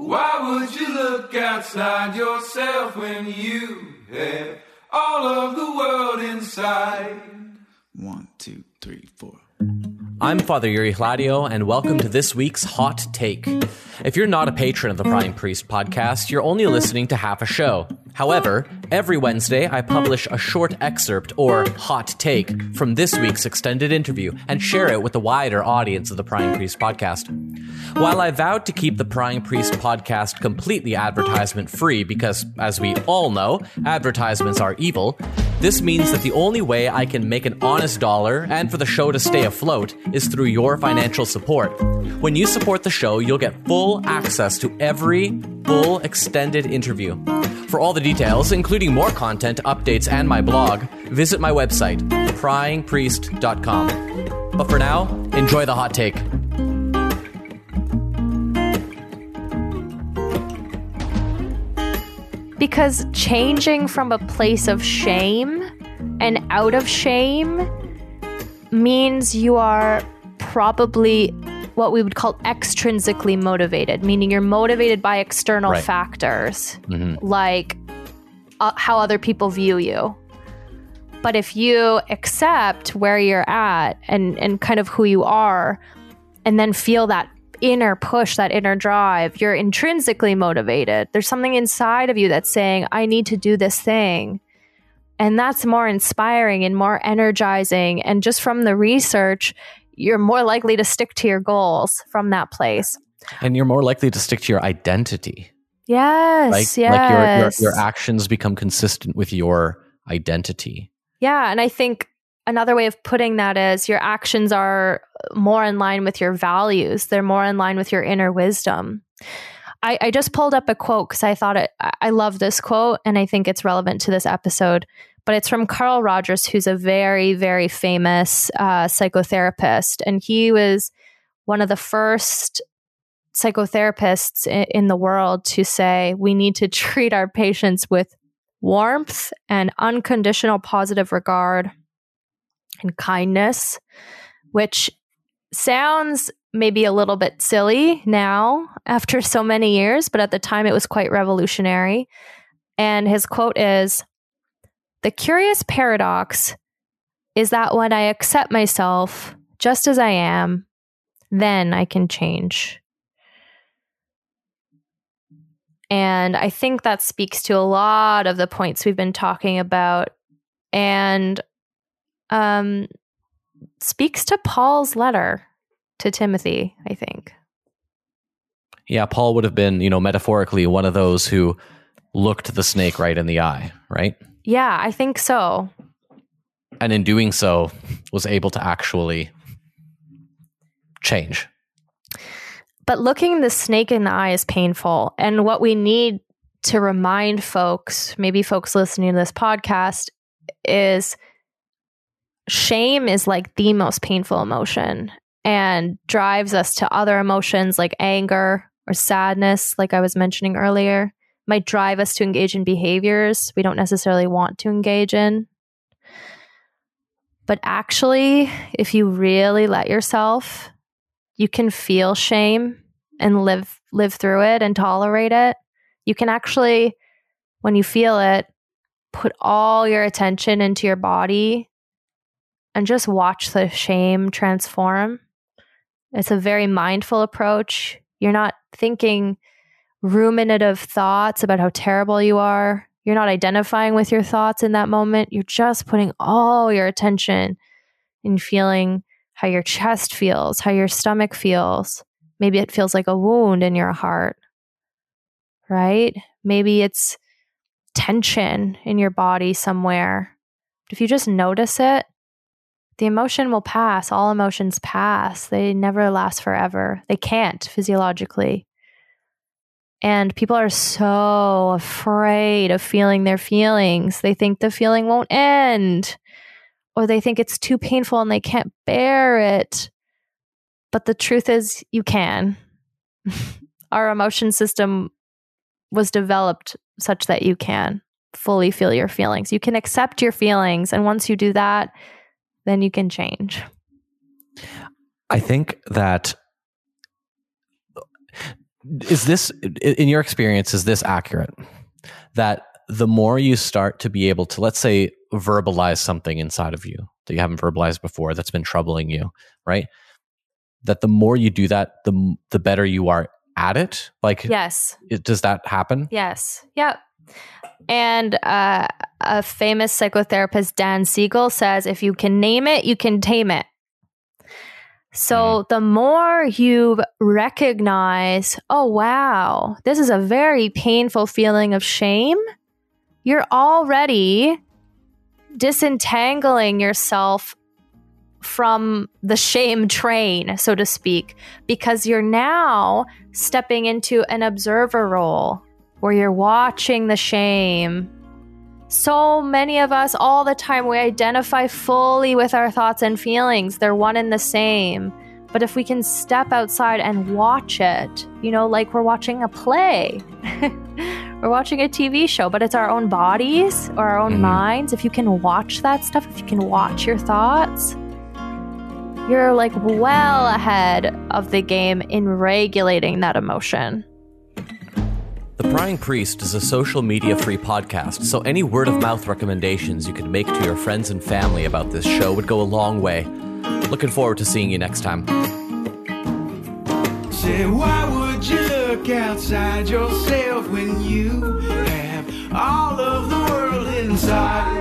Why would you look outside yourself when you have all of the world inside? One, two, three, four. I'm Father Yuri Hladio, and welcome to this week's Hot Take. If you're not a patron of the Prying Priest podcast, you're only listening to half a show. However, every Wednesday I publish a short excerpt or hot take from this week's extended interview and share it with the wider audience of the Prying Priest podcast. While I vowed to keep the Prying Priest podcast completely advertisement free because, as we all know, advertisements are evil, this means that the only way I can make an honest dollar and for the show to stay afloat is through your financial support. When you support the show, you'll get full access to every full extended interview. For all the details, including more content, updates, and my blog, visit my website, pryingpriest.com. But for now, enjoy the hot take. Because changing from a place of shame and out of shame means you are probably what we would call extrinsically motivated, meaning you're motivated by external Right. factors Mhm. like uh, how other people view you. But if you accept where you're at and, and kind of who you are, and then feel that inner push, that inner drive, you're intrinsically motivated. There's something inside of you that's saying, I need to do this thing. And that's more inspiring and more energizing. And just from the research, you're more likely to stick to your goals from that place. And you're more likely to stick to your identity. Yes. Like, yes. like your, your, your actions become consistent with your identity. Yeah, and I think another way of putting that is your actions are more in line with your values. They're more in line with your inner wisdom. I, I just pulled up a quote because I thought it. I I love this quote, and I think it's relevant to this episode. But it's from Carl Rogers, who's a very, very famous uh, psychotherapist, and he was one of the first psychotherapists in, the world to say we need to treat our patients with warmth and unconditional positive regard and kindness, which sounds maybe a little bit silly now after so many years, but at the time it was quite revolutionary. And his quote is The curious paradox is that when I accept myself just as I am, then I can change. And I think that speaks to a lot of the points we've been talking about and um, speaks to Paul's letter to Timothy, I think. Yeah, Paul would have been, you know, metaphorically one of those who looked the snake right in the eye, right? Yeah, I think so. And in doing so, was able to actually change. But looking the snake in the eye is painful. And what we need to remind folks, maybe folks listening to this podcast, is shame is like the most painful emotion and drives us to other emotions like anger or sadness, like I was mentioning earlier, might drive us to engage in behaviors we don't necessarily want to engage in. But actually, if you really let yourself, you can feel shame and live live through it and tolerate it. You can actually when you feel it, put all your attention into your body and just watch the shame transform. It's a very mindful approach. You're not thinking ruminative thoughts about how terrible you are. You're not identifying with your thoughts in that moment. You're just putting all your attention in feeling how your chest feels, how your stomach feels. Maybe it feels like a wound in your heart, right? Maybe it's tension in your body somewhere. If you just notice it, the emotion will pass. All emotions pass. They never last forever. They can't physiologically. And people are so afraid of feeling their feelings. They think the feeling won't end, or they think it's too painful and they can't bear it. But the truth is, you can. Our emotion system was developed such that you can fully feel your feelings. You can accept your feelings. And once you do that, then you can change. I think that is this in your experience is this accurate that the more you start to be able to let's say verbalize something inside of you that you haven't verbalized before that's been troubling you right? That the more you do that the the better you are at it? Like yes. it, does that happen? Yes. Yep. And uh, a famous psychotherapist dan siegel says if you can name it you can tame it. So the more you recognize, oh, wow, this is a very painful feeling of shame, you're already disentangling yourself from the shame train, so to speak, because you're now stepping into an observer role where you're watching the shame so many of us, all the time, we identify fully with our thoughts and feelings. They're one and the same. But if we can step outside and watch it, you know, like we're watching a play, we're watching a TV show, but it's our own bodies or our own mm-hmm. minds. If you can watch that stuff, if you can watch your thoughts, you're like well ahead of the game in regulating that emotion. The Prying Priest is a social media free podcast, so any word of mouth recommendations you could make to your friends and family about this show would go a long way. Looking forward to seeing you next time. Look outside yourself when you have all of the world inside?